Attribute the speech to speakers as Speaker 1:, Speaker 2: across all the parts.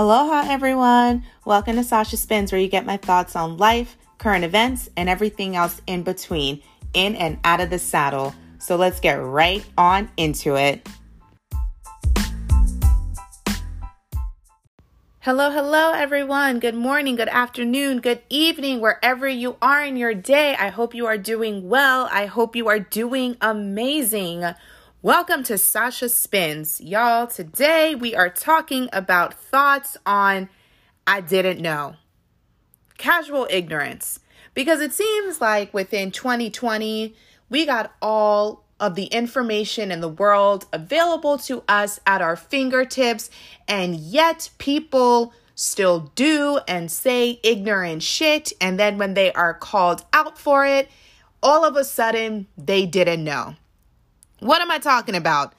Speaker 1: Aloha, everyone. Welcome to Sasha Spins, where you get my thoughts on life, current events, and everything else in between, in and out of the saddle. So let's get right on into it. Hello, hello, everyone. Good morning, good afternoon, good evening, wherever you are in your day. I hope you are doing well. I hope you are doing amazing. Welcome to Sasha Spins. Y'all, today we are talking about thoughts on I didn't know. Casual ignorance. Because it seems like within 2020, we got all of the information in the world available to us at our fingertips, and yet people still do and say ignorant shit. And then when they are called out for it, all of a sudden they didn't know. What am I talking about?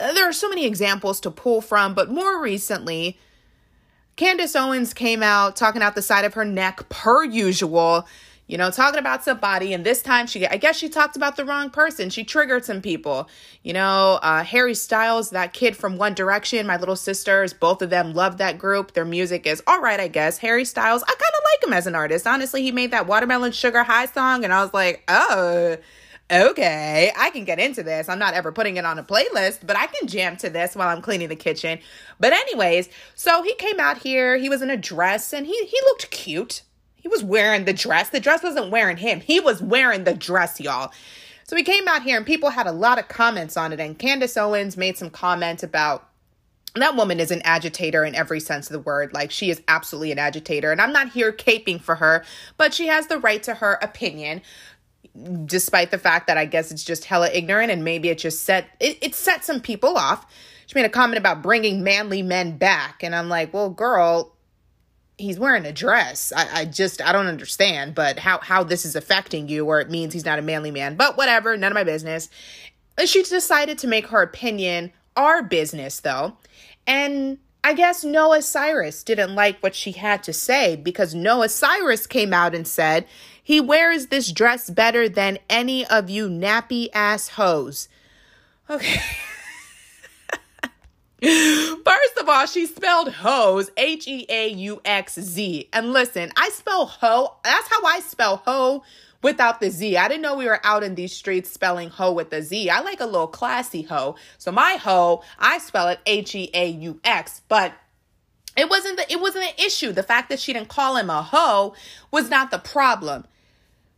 Speaker 1: Uh, there are so many examples to pull from, but more recently, Candace Owens came out talking out the side of her neck, per usual, you know, talking about somebody. And this time, she, I guess she talked about the wrong person. She triggered some people. You know, uh, Harry Styles, that kid from One Direction, my little sisters, both of them love that group. Their music is all right, I guess. Harry Styles, I kind of like him as an artist. Honestly, he made that Watermelon Sugar High song, and I was like, oh okay, I can get into this. I'm not ever putting it on a playlist, but I can jam to this while I'm cleaning the kitchen. But anyways, so he came out here, he was in a dress and he he looked cute. He was wearing the dress. The dress wasn't wearing him. He was wearing the dress, y'all. So he came out here and people had a lot of comments on it and Candace Owens made some comment about that woman is an agitator in every sense of the word. Like, she is absolutely an agitator. And I'm not here caping for her, but she has the right to her opinion despite the fact that I guess it's just hella ignorant and maybe it just set it, it set some people off. She made a comment about bringing manly men back, and I'm like, well, girl, he's wearing a dress. I, I just I don't understand, but how how this is affecting you, or it means he's not a manly man. But whatever, none of my business. And she decided to make her opinion our business, though, and I guess Noah Cyrus didn't like what she had to say because Noah Cyrus came out and said he wears this dress better than any of you nappy ass hoes. Okay. First of all, she spelled hose, H E A U X Z. And listen, I spell hoe, that's how I spell hoe without the Z. I didn't know we were out in these streets spelling hoe with the Z. I like a little classy hoe. So my hoe, I spell it H E A U X, but it wasn't the, it wasn't an issue. The fact that she didn't call him a hoe was not the problem.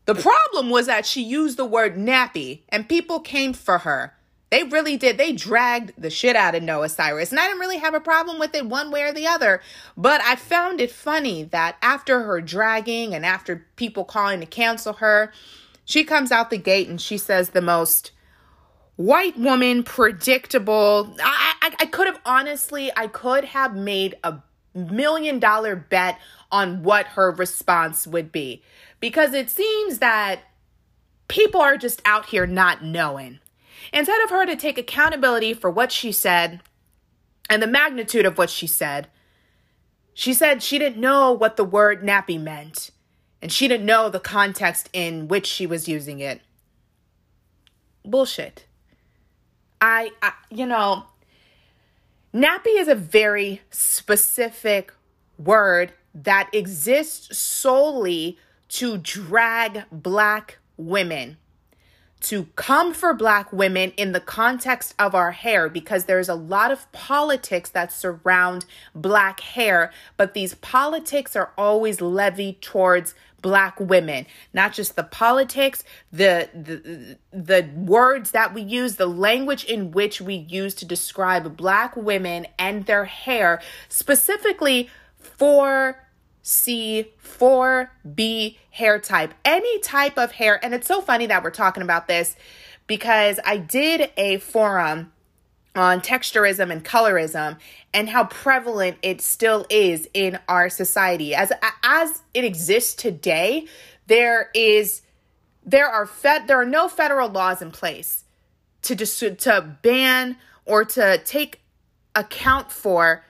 Speaker 1: The problem was that she used the word nappy and people came for her. They really did. They dragged the shit out of Noah Cyrus. And I didn't really have a problem with it one way or the other. But I found it funny that after her dragging and after people calling to cancel her, she comes out the gate and she says the most white woman, predictable. I, I, I could have honestly, I could have made a million dollar bet on what her response would be because it seems that people are just out here not knowing. Instead of her to take accountability for what she said and the magnitude of what she said, she said she didn't know what the word nappy meant and she didn't know the context in which she was using it. Bullshit. I, I you know, nappy is a very specific word that exists solely to drag black women, to come for black women in the context of our hair, because there's a lot of politics that surround black hair, but these politics are always levied towards black women. Not just the politics the, the the words that we use the language in which we use to describe black women and their hair specifically for C, 4B hair type, any type of hair. And it's so funny that we're talking about this because I did a forum on texturism and colorism and how prevalent it still is in our society. As as it exists today, there is there are fed there are no federal laws in place to just to ban or to take account for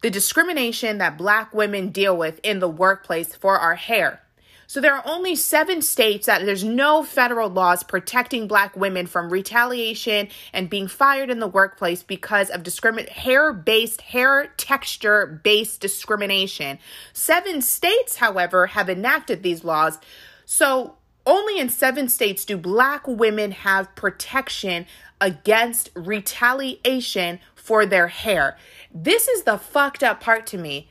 Speaker 1: the discrimination that black women deal with in the workplace for our hair. So there are only seven states that there's no federal laws protecting black women from retaliation and being fired in the workplace because of discriminate hair-based, hair texture-based discrimination. Seven states, however, have enacted these laws. So only in seven states do black women have protection against retaliation for their hair. This is the fucked up part to me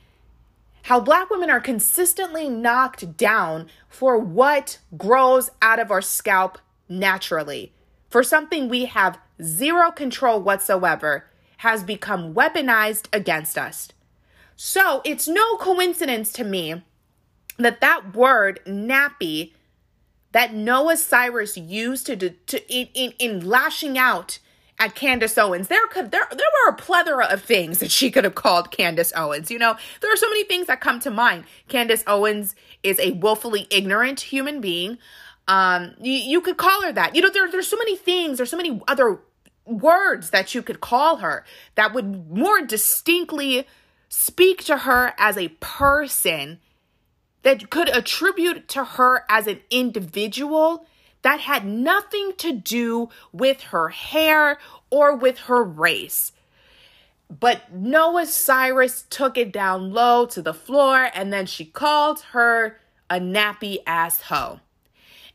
Speaker 1: how black women are consistently knocked down for what grows out of our scalp naturally. For something we have zero control whatsoever has become weaponized against us. So it's no coincidence to me that that word nappy that Noah Cyrus used to, to in, in, in lashing out at Candace Owens. There could there there were a plethora of things that she could have called Candace Owens. You know, there are so many things that come to mind. Candace Owens is a willfully ignorant human being. Um, you, you could call her that. You know, there, there's so many things, there's so many other words that you could call her that would more distinctly speak to her as a person that could attribute to her as an individual that had nothing to do with her hair or with her race. But Noah Cyrus took it down low to the floor and then she called her a nappy ass hoe.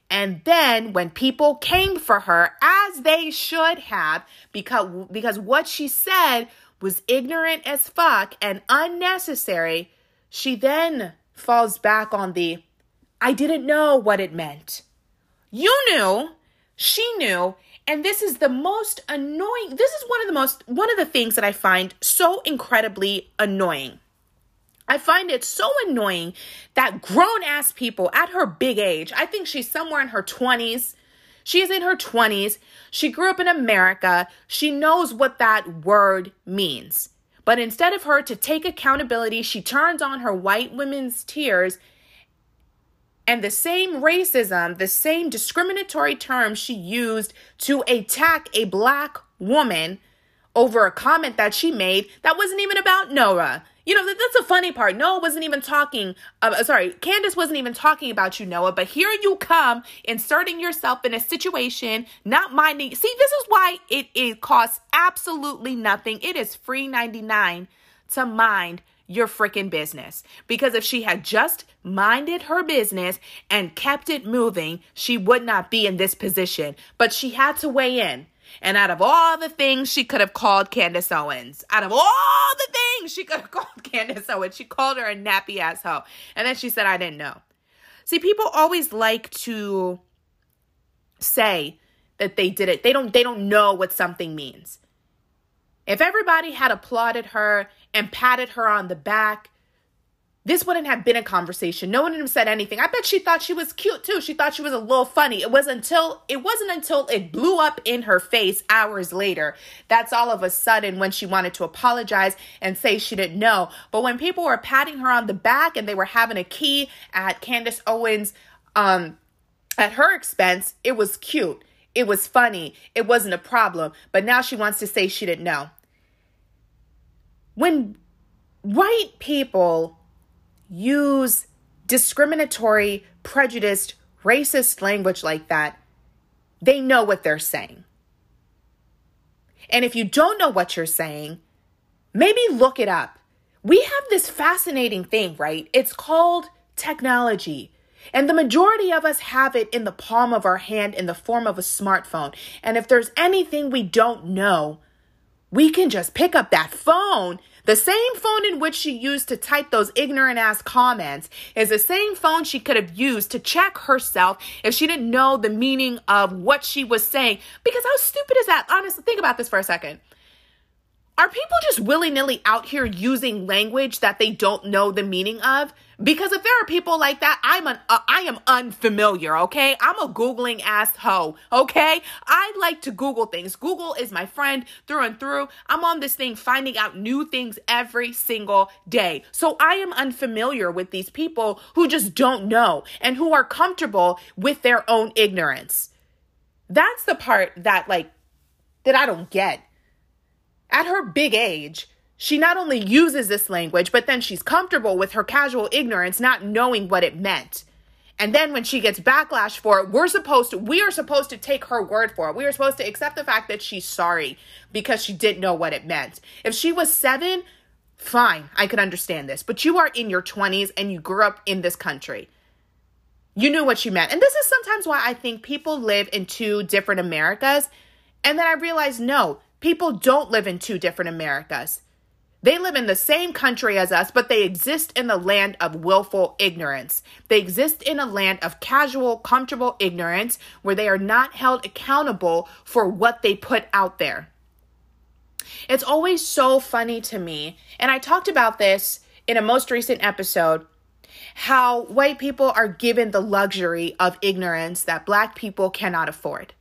Speaker 1: And then when people came for her, as they should have, because, because what she said was ignorant as fuck and unnecessary, she then falls back on the I didn't know what it meant. You knew, she knew, and this is the most annoying. This is one of the most, one of the things that I find so incredibly annoying. I find it so annoying that grown ass people at her big age, I think she's somewhere in her 20s. She is in her 20s. She grew up in America. She knows what that word means. But instead of her to take accountability, she turns on her white women's tears and the same racism, the same discriminatory terms she used to attack a black woman over a comment that she made that wasn't even about Noah. You know, that's a funny part. Noah wasn't even talking, uh, sorry, Candace wasn't even talking about you, Noah, but here you come inserting yourself in a situation, not minding. See, this is why it, it costs absolutely nothing. It is free 99 to mind your freaking business. Because if she had just minded her business and kept it moving, she would not be in this position. But she had to weigh in. And out of all the things she could have called Candace Owens, out of all the things she could have called Candace Owens, she called her a nappy asshole. And then she said, I didn't know. See, people always like to say that they did it. They don't they don't know what something means. If everybody had applauded her and patted her on the back, this wouldn't have been a conversation. No one would have said anything. I bet she thought she was cute too. She thought she was a little funny. It was until it wasn't until it blew up in her face hours later. That's all of a sudden when she wanted to apologize and say she didn't know. But when people were patting her on the back and they were having a key at Candace Owens um at her expense, it was cute. It was funny. It wasn't a problem. But now she wants to say she didn't know. When white people use discriminatory, prejudiced, racist language like that, they know what they're saying. And if you don't know what you're saying, maybe look it up. We have this fascinating thing, right? It's called technology. And the majority of us have it in the palm of our hand in the form of a smartphone. And if there's anything we don't know, we can just pick up that phone. The same phone in which she used to type those ignorant ass comments is the same phone she could have used to check herself if she didn't know the meaning of what she was saying. Because how stupid is that? Honestly, think about this for a second. Are people just willy nilly out here using language that they don't know the meaning of? Because if there are people like that, I'm an uh, I am unfamiliar, okay? I'm a googling ass hoe, okay? I like to google things. Google is my friend through and through. I'm on this thing finding out new things every single day. So I am unfamiliar with these people who just don't know and who are comfortable with their own ignorance. That's the part that like that I don't get at her big age, she not only uses this language, but then she's comfortable with her casual ignorance, not knowing what it meant. And then when she gets backlash for it, we're supposed to we are supposed to take her word for it. We are supposed to accept the fact that she's sorry because she didn't know what it meant. If she was 7, fine, I could understand this. But you are in your 20s and you grew up in this country. You knew what she meant. And this is sometimes why I think people live in two different Americas. And then I realized no, people don't live in two different Americas. They live in the same country as us, but they exist in the land of willful ignorance. They exist in a land of casual, comfortable ignorance where they are not held accountable for what they put out there. It's always so funny to me, and I talked about this in a most recent episode how white people are given the luxury of ignorance that black people cannot afford.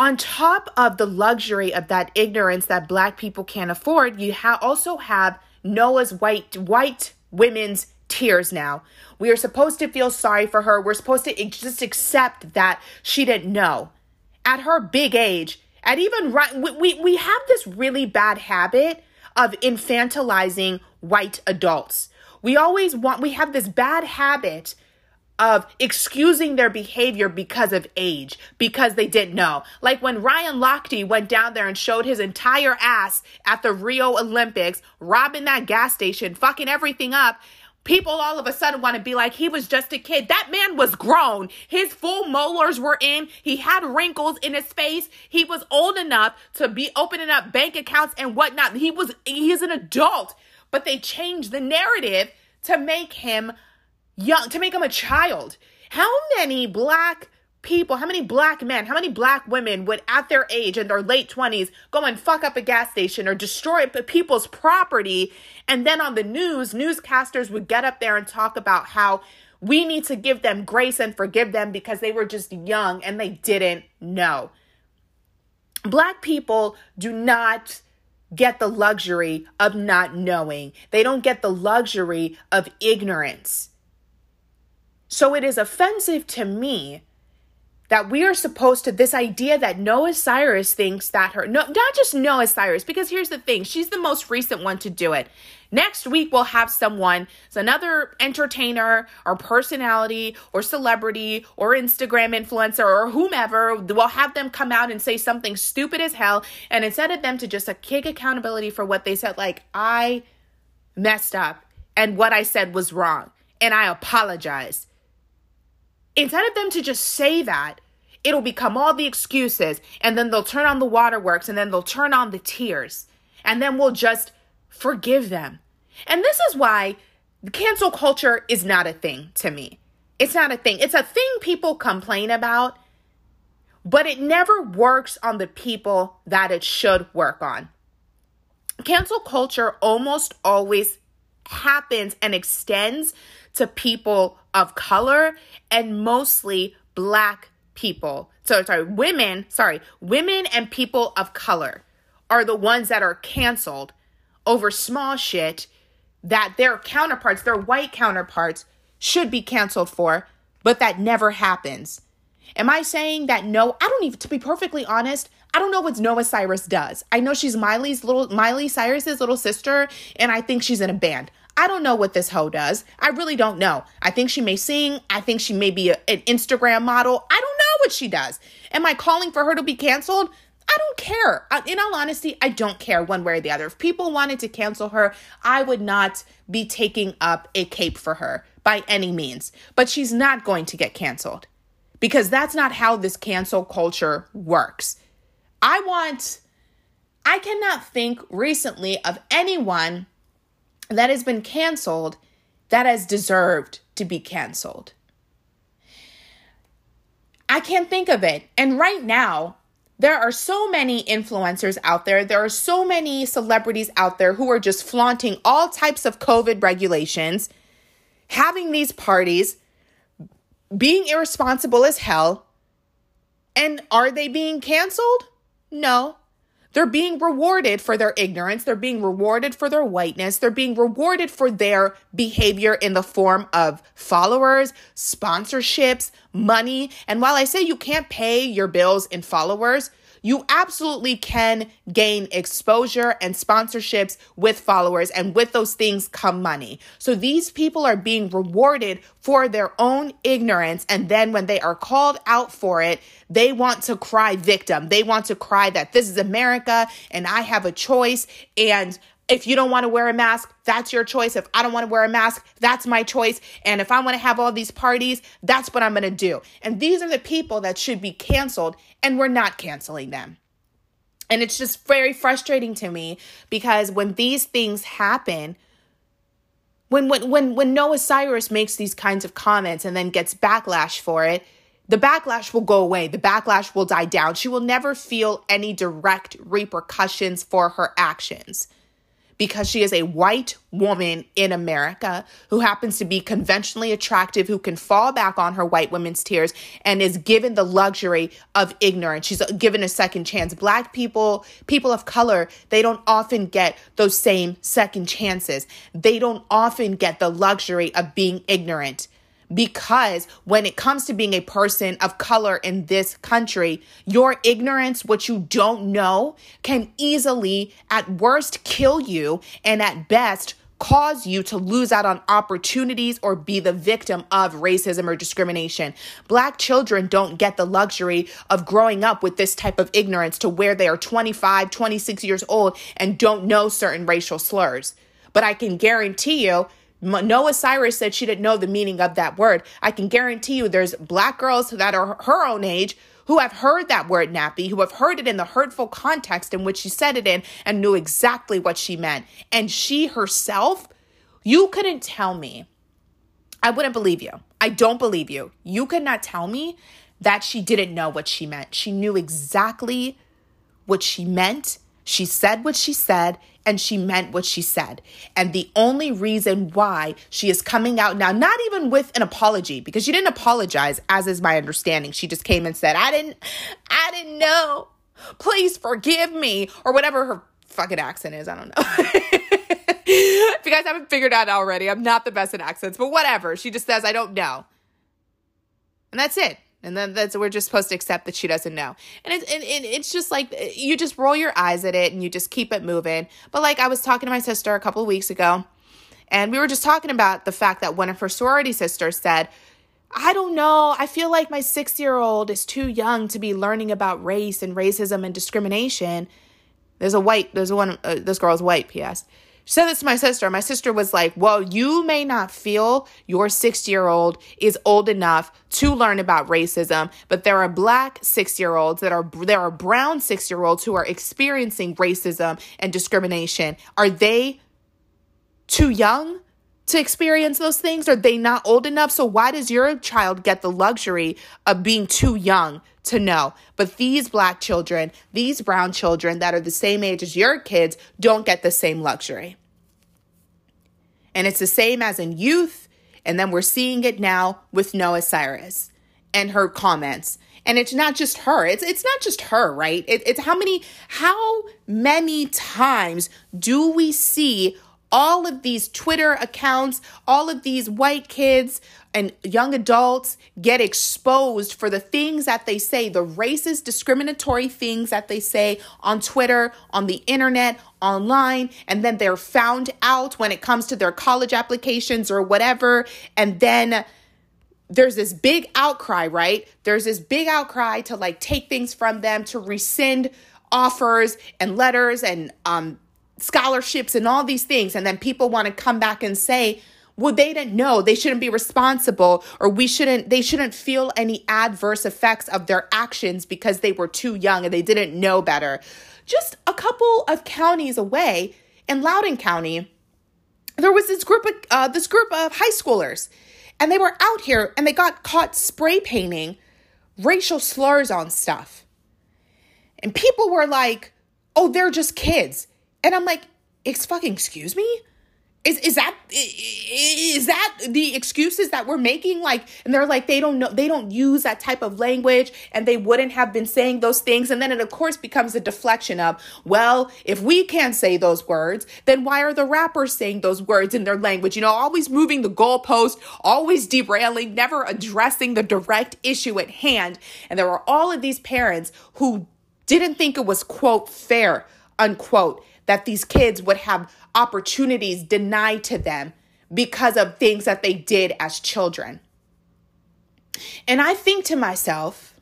Speaker 1: On top of the luxury of that ignorance that black people can't afford, you ha- also have Noah's white white women's tears now. We are supposed to feel sorry for her. We're supposed to just accept that she didn't know. At her big age, at even right, we, we, we have this really bad habit of infantilizing white adults. We always want, we have this bad habit of excusing their behavior because of age, because they didn't know. Like when Ryan Lochte went down there and showed his entire ass at the Rio Olympics, robbing that gas station, fucking everything up. People all of a sudden want to be like, he was just a kid. That man was grown. His full molars were in. He had wrinkles in his face. He was old enough to be opening up bank accounts and whatnot. He was, he's an adult. But they changed the narrative to make him young, to make him a child. How many black people, how many black men, how many black women would at their age in their late 20s go and fuck up a gas station or destroy people's property and then on the news newscasters would get up there and talk about how we need to give them grace and forgive them because they were just young and they didn't know. Black people do not get the luxury of not knowing. They don't get the luxury of ignorance. So it is offensive to me that we are supposed to this idea that Noah Cyrus thinks that her no not just Noah Cyrus because here's the thing she's the most recent one to do it. Next week we'll have someone, it's another entertainer or personality or celebrity or Instagram influencer or whomever. We'll have them come out and say something stupid as hell and instead of them to just a kick accountability for what they said like I messed up and what I said was wrong and I apologize Instead of them to just say that, it'll become all the excuses and then they'll turn on the waterworks and then they'll turn on the tears and then we'll just forgive them. And this is why cancel culture is not a thing to me. It's not a thing. It's a thing people complain about, but it never works on the people that it should work on. Cancel culture almost always happens and extends to people of color and mostly black people. So, sorry, women, sorry, women and people of color are the ones that are canceled over small shit that their counterparts, their white counterparts, should be canceled for, but that never happens. Am I saying that no? I don't even, to be perfectly honest, I don't know what Noah Cyrus does. I know she's Miley's little, Miley Cyrus's little sister, and I think she's in a band. I don't know what this hoe does. I really don't know. I think she may sing. I think she may be a, an Instagram model. I don't know what she does. Am I calling for her to be canceled? I don't care. Uh, in all honesty, I don't care one way or the other. If people wanted to cancel her, I would not be taking up a cape for her by any means. But she's not going to get canceled because that's not how this cancel culture works. I want, I cannot think recently of anyone that has been canceled that has deserved to be canceled. I can't think of it. And right now, there are so many influencers out there. There are so many celebrities out there who are just flaunting all types of COVID regulations, having these parties, being irresponsible as hell. And are they being canceled? No. They're being rewarded for their ignorance. They're being rewarded for their whiteness. They're being rewarded for their behavior in the form of followers, sponsorships, money. And while I say you can't pay your bills in followers, you absolutely can gain exposure and sponsorships with followers, and with those things come money. So these people are being rewarded for their own ignorance, and then when they are called out for it, they want to cry victim. They want to cry that this is America and I have a choice, and if you don't want to wear a mask, that's your choice. If I don't want to wear a mask, that's my choice. And if I want to have all these parties, that's what I'm going to do. And these are the people that should be canceled, and we're not canceling them. And it's just very frustrating to me because when these things happen, when when when when Noah Cyrus makes these kinds of comments and then gets backlash for it, the backlash will go away. The backlash will die down. She will never feel any direct repercussions for her actions because she is a white woman in America who happens to be conventionally attractive, who can fall back on her white women's tears and is given the luxury of ignorance. She's given a second chance. Black people, people of color, they don't often get those same second chances. They don't often get the luxury of being ignorant because when it comes to being a person of color in this country, your ignorance, what you don't know, can easily, at worst, kill you, and at best, cause you to lose out on opportunities or be the victim of racism or discrimination. Black children don't get the luxury of growing up with this type of ignorance to where they are 25, 26 years old and don't know certain racial slurs. But I can guarantee you Noah Cyrus said she didn't know the meaning of that word. I can guarantee you there's black girls that are her own age who have heard that word nappy, who have heard it in the hurtful context in which she said it in and knew exactly what she meant. And she herself, you couldn't tell me. I wouldn't believe you. I don't believe you. You could not tell me that she didn't know what she meant. She knew exactly what she meant. She said what she said, and she meant what she said. And the only reason why she is coming out now, not even with an apology, because she didn't apologize, as is my understanding. She just came and said, I didn't, I didn't know. Please forgive me, or whatever her fucking accent is. I don't know. if you guys haven't figured out already, I'm not the best at accents, but whatever. She just says, I don't know. And that's it. And then that's we're just supposed to accept that she doesn't know. And it's and, and it's just like you just roll your eyes at it and you just keep it moving. But like I was talking to my sister a couple of weeks ago, and we were just talking about the fact that one of her sorority sisters said, I don't know. I feel like my six year old is too young to be learning about race and racism and discrimination. There's a white, there's one, uh, this girl's white, P.S. She said this to my sister. My sister was like, Well, you may not feel your six year old is old enough to learn about racism, but there are black six year olds that are, there are brown six year olds who are experiencing racism and discrimination. Are they too young? To experience those things? Are they not old enough? So, why does your child get the luxury of being too young to know. But these black children, these brown children that are the same age as your kids, don't get the same luxury. And it's the same as in youth. And then we're seeing it now with Noah Cyrus and her comments. And it's not just her. It's it's not just her, right? It, it's how many how many times do we see all of these Twitter accounts, all of these white kids and young adults get exposed for the things that they say, the racist, discriminatory things that they say on Twitter, on the internet, online, and then they're found out when it comes to their college applications or whatever. And then there's this big outcry, right? There's this big outcry to like take things from them, to rescind offers and letters and um scholarships and all these things. And then people want to come back and say, well, they didn't know. They shouldn't be responsible, or we shouldn't, they shouldn't feel any adverse effects of their actions because they were too young and they didn't know better. Just a couple of counties away in Loudoun County, there was this group of uh, this group of high schoolers, and they were out here and they got caught spray painting racial slurs on stuff. And people were like, "Oh, they're just kids." And I'm like, "It's fucking excuse me?" Is is that is that the excuses that we're making? Like, and they're like, they don't know, they don't use that type of language, and they wouldn't have been saying those things. And then it of course becomes a deflection of, well, if we can't say those words, then why are the rappers saying those words in their language? You know, always moving the goalpost, always derailing, never addressing the direct issue at hand. And there were all of these parents who didn't think it was, quote, fair, unquote, that these kids would have opportunities denied to them because of things that they did as children. And I think to myself,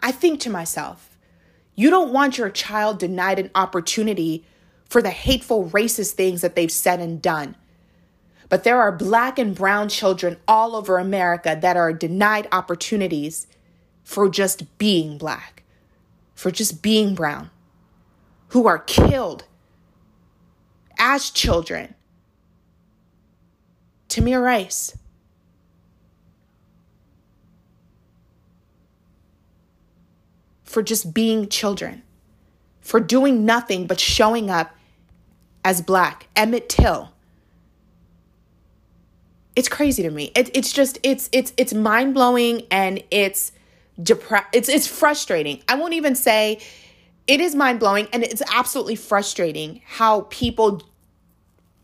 Speaker 1: I think to myself, you don't want your child denied an opportunity for the hateful, racist things that they've said and done. But there are black and brown children all over America that are denied opportunities for just being black, for just being brown, who are killed as children. Tamir Rice. For just being children, for doing nothing but showing up as black. Emmett Till. It's crazy to me. It, it's just it's it's it's mind blowing and it's depre- It's it's frustrating. I won't even say it is mind blowing and it's absolutely frustrating how people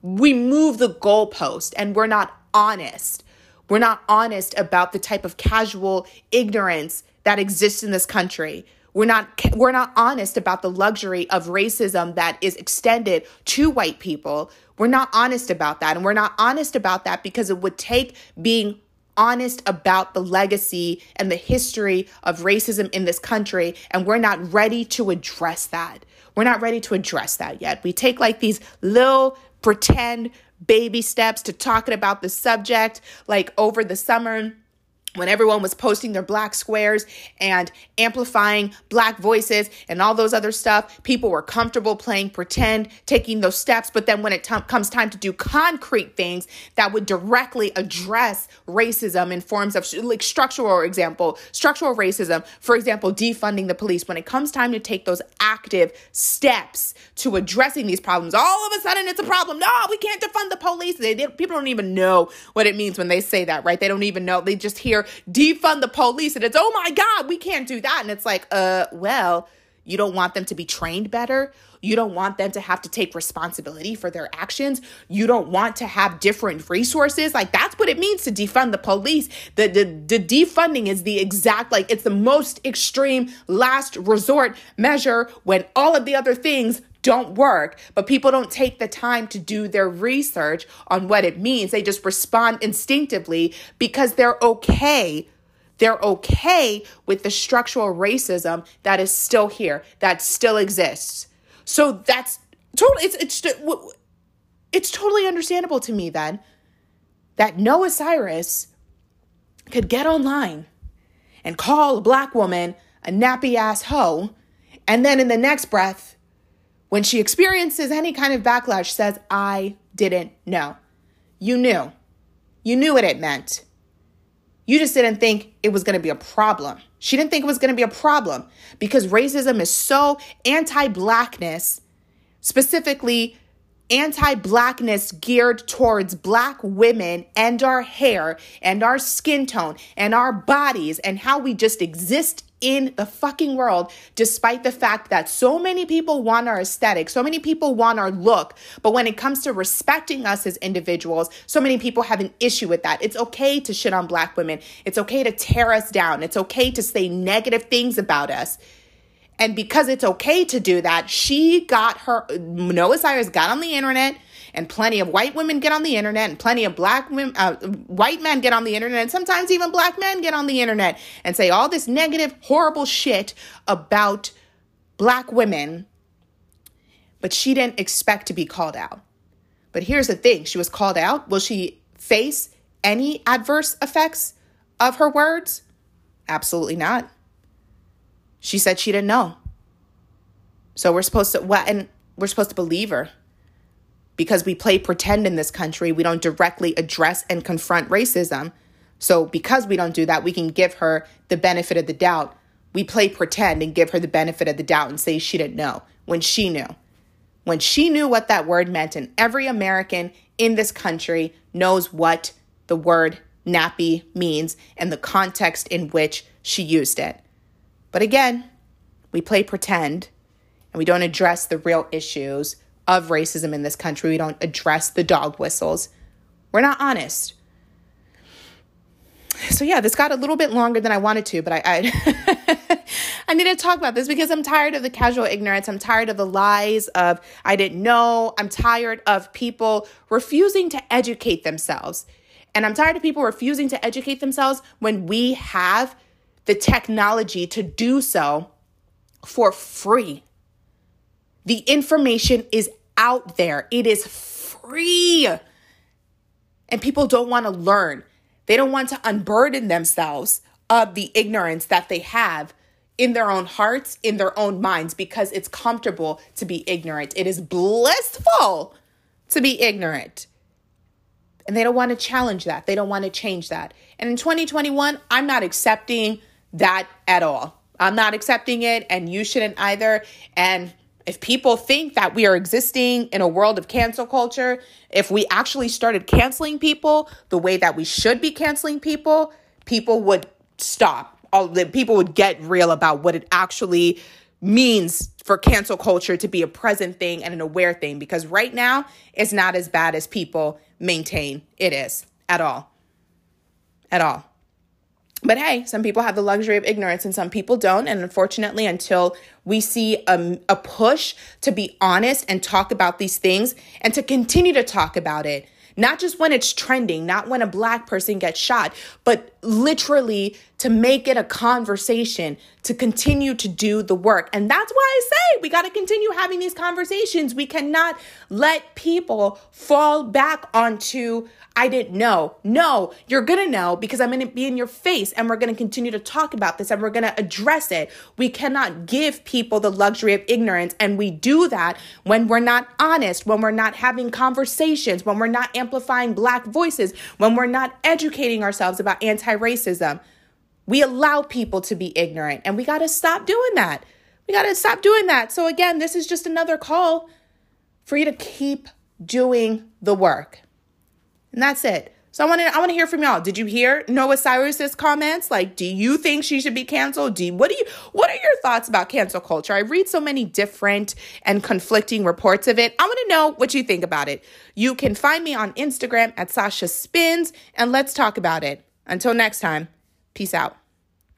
Speaker 1: we move the goalpost and we're not honest. We're not honest about the type of casual ignorance that exists in this country. We're not we're not honest about the luxury of racism that is extended to white people. We're not honest about that and we're not honest about that because it would take being honest about the legacy and the history of racism in this country and we're not ready to address that. We're not ready to address that yet. We take like these little pretend baby steps to talking about the subject like over the summer when everyone was posting their black squares and amplifying black voices and all those other stuff, people were comfortable playing pretend, taking those steps. But then when it t- comes time to do concrete things that would directly address racism in forms of like structural example, structural racism, for example, defunding the police, when it comes time to take those active steps to addressing these problems, all of a sudden it's a problem. No, we can't defund the police. They, they, people don't even know what it means when they say that, right? They don't even know. They just hear defund the police and it's oh my god we can't do that. And it's like uh well you don't want them to be trained better. You don't want them to have to take responsibility for their actions. You don't want to have different resources. Like that's what it means to defund the police. The, the the defunding is the exact like it's the most extreme last resort measure when all of the other things don't work, but people don't take the time to do their research on what it means. They just respond instinctively because they're okay. They're okay with the structural racism that is still here, that still exists. So that's totally it's it's it's totally understandable to me then that Noah Cyrus could get online and call a black woman a nappy ass hoe and then in the next breath when she experiences any kind of backlash, says, I didn't know. You knew. You knew what it meant. You just didn't think it was going to be a problem. She didn't think it was going to be a problem because racism is so anti blackness, specifically anti blackness geared towards black women and our hair and our skin tone and our bodies and how we just exist in the fucking world, despite the fact that so many people want our aesthetic, so many people want our look. But when it comes to respecting us as individuals, so many people have an issue with that. It's okay to shit on black women. It's okay to tear us down. It's okay to say negative things about us. And because it's okay to do that, she got her, Noah Cyrus got on the internet and plenty of white women get on the internet and plenty of black women, uh, white men get on the internet and sometimes even black men get on the internet and say all this negative, horrible shit about black women. But she didn't expect to be called out. But here's the thing she was called out. Will she face any adverse effects of her words? Absolutely not. She said she didn't know. So we're supposed to, well, and we're supposed to believe her because we play pretend in this country. We don't directly address and confront racism. So, because we don't do that, we can give her the benefit of the doubt. We play pretend and give her the benefit of the doubt and say she didn't know when she knew. When she knew what that word meant, and every American in this country knows what the word nappy means and the context in which she used it. But again, we play pretend and we don't address the real issues of racism in this country. We don't address the dog whistles. We're not honest. so yeah, this got a little bit longer than I wanted to, but I I, I need to talk about this because I'm tired of the casual ignorance. I'm tired of the lies of I didn't know. I'm tired of people refusing to educate themselves. And I'm tired of people refusing to educate themselves when we have the technology to do so for free. The information is out there. It is free. And people don't want to learn. They don't want to unburden themselves of the ignorance that they have in their own hearts, in their own minds, because it's comfortable to be ignorant. It is blissful to be ignorant. And they don't want to challenge that. They don't want to change that. And in 2021, I'm not accepting that at all. I'm not accepting it, and you shouldn't either. And if people think that we are existing in a world of cancel culture, if we actually started canceling people the way that we should be canceling people, people would stop. All the people would get real about what it actually means for cancel culture to be a present thing and an aware thing because right now it's not as bad as people maintain it is at all. At all. But hey, some people have the luxury of ignorance and some people don't. And unfortunately, until we see a, a push to be honest and talk about these things and to continue to talk about it, not just when it's trending, not when a black person gets shot, but literally to make it a conversation, to continue to do the work. And that's why I say we got to continue having these conversations. We cannot let people fall back onto I didn't know. No, you're going to know because I'm going to be in your face and we're going to continue to talk about this and we're going to address it. We cannot give people the luxury of ignorance. And we do that when we're not honest, when we're not having conversations, when we're not amplifying Black voices, when we're not educating ourselves about anti racism. We allow people to be ignorant and we got to stop doing that. We got to stop doing that. So, again, this is just another call for you to keep doing the work. And that's it. So I want to I want to hear from y'all. Did you hear Noah Cyrus's comments? Like, do you think she should be canceled? Do you, what do you what are your thoughts about cancel culture? I read so many different and conflicting reports of it. I want to know what you think about it. You can find me on Instagram at Sasha Spins and let's talk about it. Until next time, peace out.